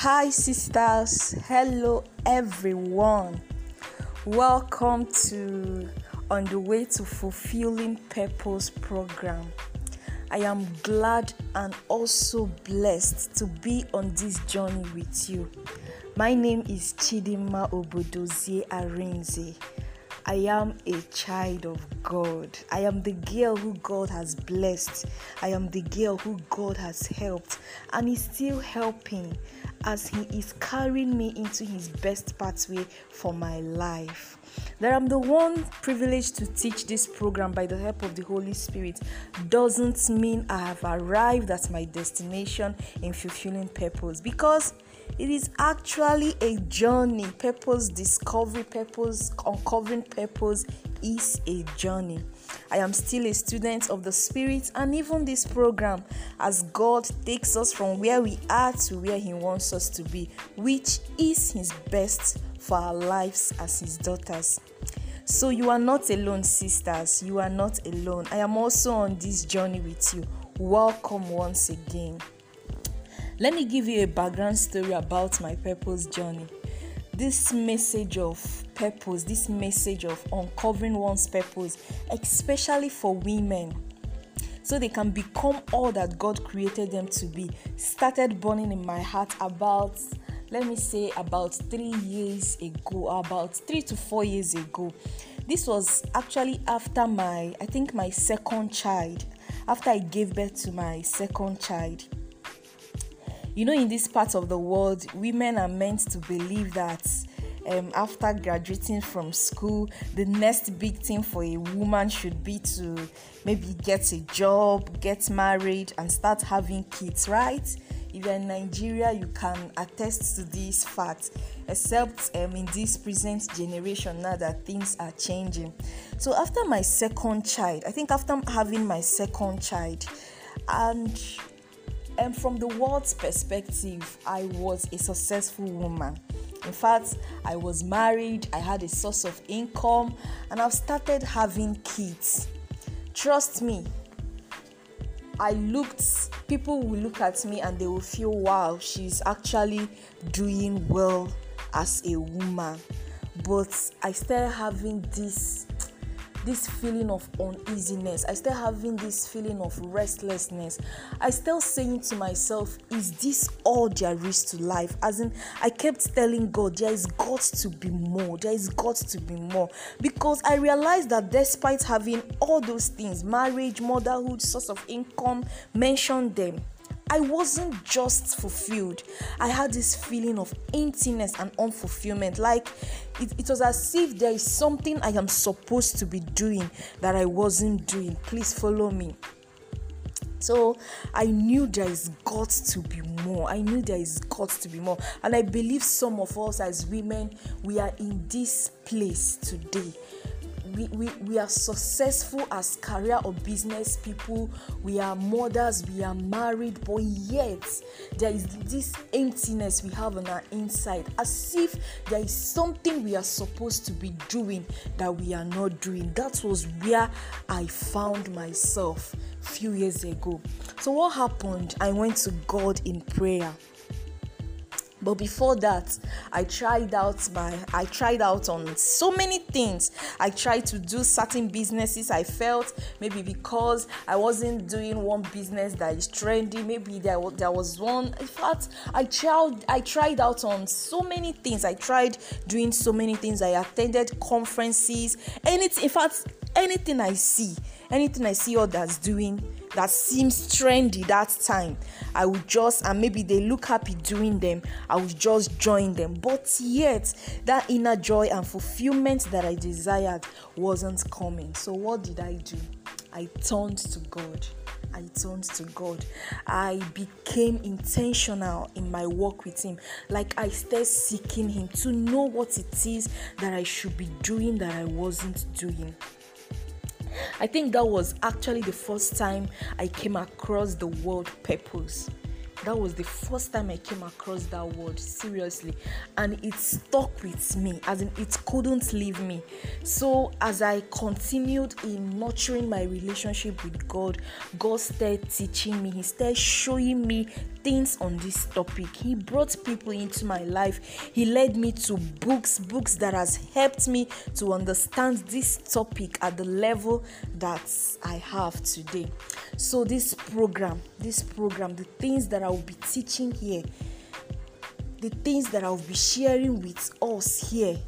Hi, sisters. Hello, everyone. Welcome to On the Way to Fulfilling Purpose program. I am glad and also blessed to be on this journey with you. My name is Chidima Obodozie Arinze. I am a child of God. I am the girl who God has blessed. I am the girl who God has helped and is still helping as He is carrying me into His best pathway for my life. That I'm the one privileged to teach this program by the help of the Holy Spirit doesn't mean I have arrived at my destination in fulfilling purpose because it is actually a journey. Purpose discovery, purpose uncovering purpose is a journey. I am still a student of the Spirit, and even this program, as God takes us from where we are to where He wants us to be, which is His best for our lives as His daughters. So, you are not alone, sisters. You are not alone. I am also on this journey with you. Welcome once again. Let me give you a background story about my purpose journey. This message of purpose, this message of uncovering one's purpose, especially for women, so they can become all that God created them to be, started burning in my heart about, let me say, about three years ago, about three to four years ago. This was actually after my, I think, my second child, after I gave birth to my second child you know, in this part of the world, women are meant to believe that um, after graduating from school, the next big thing for a woman should be to maybe get a job, get married, and start having kids, right? If you're in Nigeria, you can attest to this fact, except um, in this present generation now that things are changing. So, after my second child, I think after having my second child, and and from the world's perspective, I was a successful woman. In fact, I was married, I had a source of income, and I've started having kids. Trust me, I looked, people will look at me and they will feel, wow, she's actually doing well as a woman. But I started having this this feeling of uneasiness. I still having this feeling of restlessness. I still saying to myself, is this all there is to life? As in, I kept telling God, there is got to be more. There is got to be more. Because I realized that despite having all those things, marriage, motherhood, source of income, mention them I wasn't just fulfilled. I had this feeling of emptiness and unfulfillment. Like it, it, was as if there is something I am supposed to be doing that I wasn't doing. Please follow me. So I knew there is got to be more. I knew there is got to be more. And I believe some of us as women, we are in this place today we, we, are successful as career or business people. We are mothers we are married but yet there is this emptiness we have on our inside as if there is something we are supposed to be doing that we are not doing. That was where i found myself few years ago. So what happened? I went to god in prayer but before that i tried out my i tried out on so many things. I tried to do certain businesses i felt maybe because i wasn't doing one business that is trendy maybe there was, there was one in fact i tried i tried out on so many things. I tried doing so many things. I attended conferences and it's in fact anything i see anything i see others doing that seems trendy that time i would just and maybe they look happy doing them i would just join them but yet that inner joy and fulfillment that i desired wasn't coming so what did i do i turned to god I turned to God. I became intentional in my work with Him. Like I started seeking Him to know what it is that I should be doing that I wasn't doing. I think that was actually the first time I came across the word purpose that was the first time I came across that word seriously, and it stuck with me, as in it couldn't leave me. So, as I continued in nurturing my relationship with God, God started teaching me, He started showing me things on this topic. He brought people into my life. He led me to books, books that has helped me to understand this topic at the level that I have today. So this program, this program, the things that I will be teaching here, the things that I will be sharing with us here,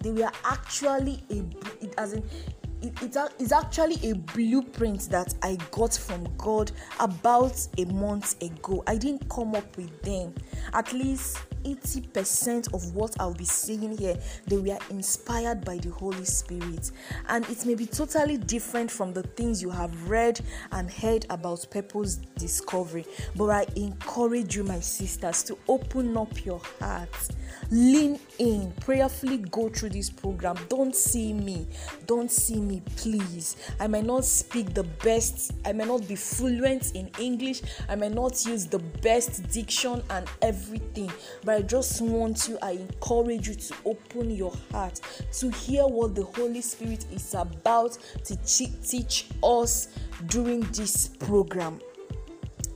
they were actually a as in it, it is actually a blueprint that I got from God about a month ago. I didn't come up with them. At least 80% of what I'll be saying here, they were inspired by the Holy Spirit. And it may be totally different from the things you have read and heard about purpose discovery. But I encourage you, my sisters, to open up your hearts, lean in, prayerfully go through this program. Don't see me, don't see me, please. I might not speak the best, I may not be fluent in English, I may not use the best diction and everything. But but I just want you, I encourage you to open your heart to hear what the Holy Spirit is about to teach us during this program.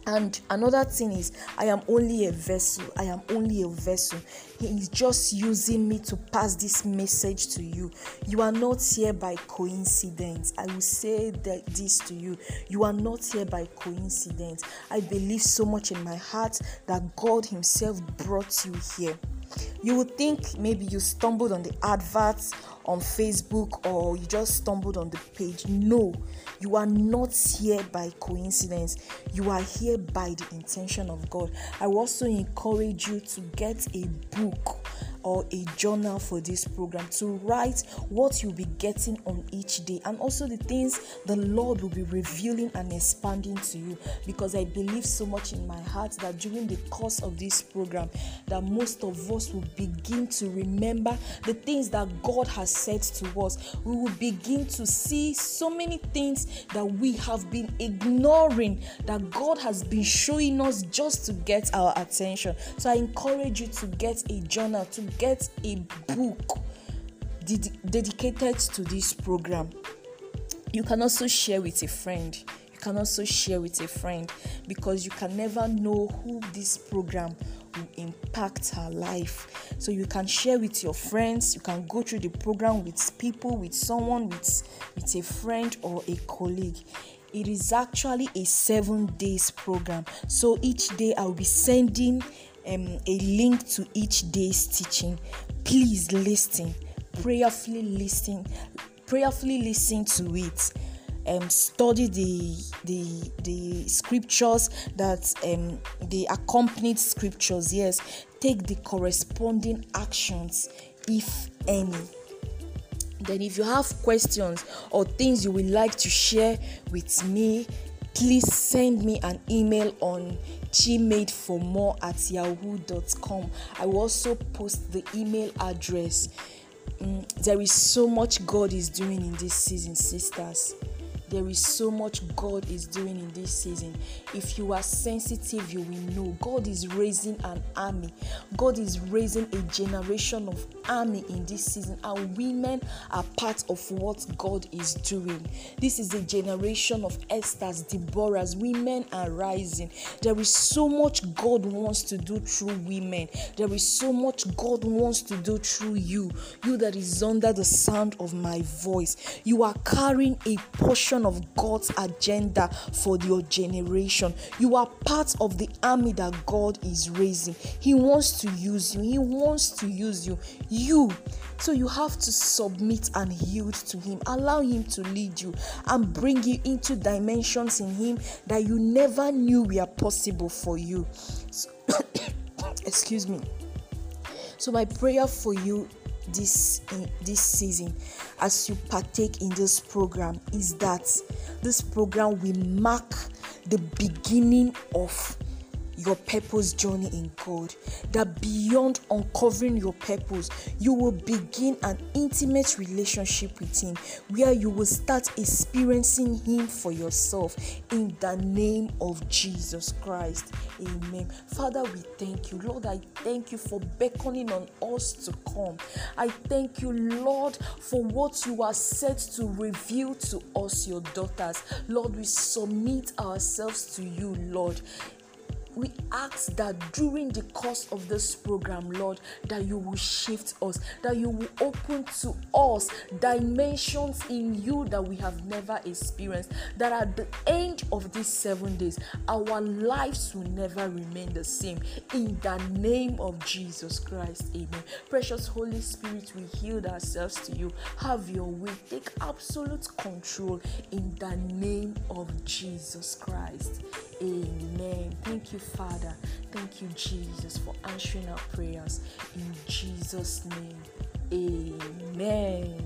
And another thing is, I am only a vessel. I am only a vessel. He is just using me to pass this message to you. You are not here by coincidence. I will say that this to you. You are not here by coincidence. I believe so much in my heart that God Himself brought you here. You would think maybe you stumbled on the adverts on Facebook or you just stumbled on the page. No, you are not here by coincidence. You are here by the intention of God. I also encourage you to get a book or a journal for this program to write what you'll be getting on each day and also the things the Lord will be revealing and expanding to you because I believe so much in my heart that during the course of this program that most of us will begin to remember the things that God has said to us. We will begin to see so many things that we have been ignoring that God has been showing us just to get our attention. So I encourage you to get a journal to get a book ded- dedicated to this program. You can also share with a friend. You can also share with a friend because you can never know who this program will impact her life. So you can share with your friends, you can go through the program with people, with someone, with, with a friend or a colleague it is actually a seven days program so each day i'll be sending um, a link to each day's teaching. Please listen, prayerfully listen, prayerfully listen to it. Um, study the the the scriptures that um, the accompanied scriptures. Yes, take the corresponding actions, if any. Then, if you have questions or things you would like to share with me, please send me an email on gmadeformore at yahoo.com. I will also post the email address. Mm, there is so much God is doing in this season, sisters. There is so much God is doing in this season. If you are sensitive, you will know God is raising an army. God is raising a generation of army in this season, and women are part of what God is doing. This is a generation of Esther's, Deborah's. Women are rising. There is so much God wants to do through women. There is so much God wants to do through you. You that is under the sound of my voice. You are carrying a portion of God's agenda for your generation. You are part of the army that God is raising. He wants to use you. He wants to use you you. So you have to submit and yield to Him. Allow Him to lead you and bring you into dimensions in Him that you never knew were possible for you. So, excuse me. So my prayer for you this in this season as you partake in this program is that this program will mark the beginning of your purpose journey in God. That beyond uncovering your purpose, you will begin an intimate relationship with Him where you will start experiencing Him for yourself in the name of Jesus Christ. Amen. Father, we thank you. Lord, I thank you for beckoning on us to come. I thank you, Lord, for what you are set to reveal to us, your daughters. Lord, we submit ourselves to you, Lord we ask that during the course of this program, Lord, that you will shift us, that you will open to us dimensions in you that we have never experienced, that at the end of these seven days, our lives will never remain the same. In the name of Jesus Christ, amen. Precious Holy Spirit, we yield ourselves to you. Have your way, take absolute control in the name of Jesus Christ. Amen. Thank you, Father. Thank you, Jesus, for answering our prayers. In Jesus' name. Amen.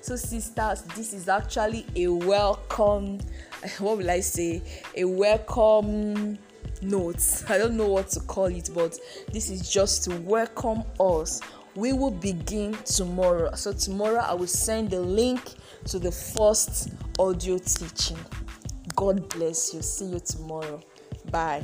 So, sisters, this is actually a welcome, what will I say? A welcome note. I don't know what to call it, but this is just to welcome us. We will begin tomorrow. So, tomorrow I will send the link to the first audio teaching. God bless you. See you tomorrow. Bye.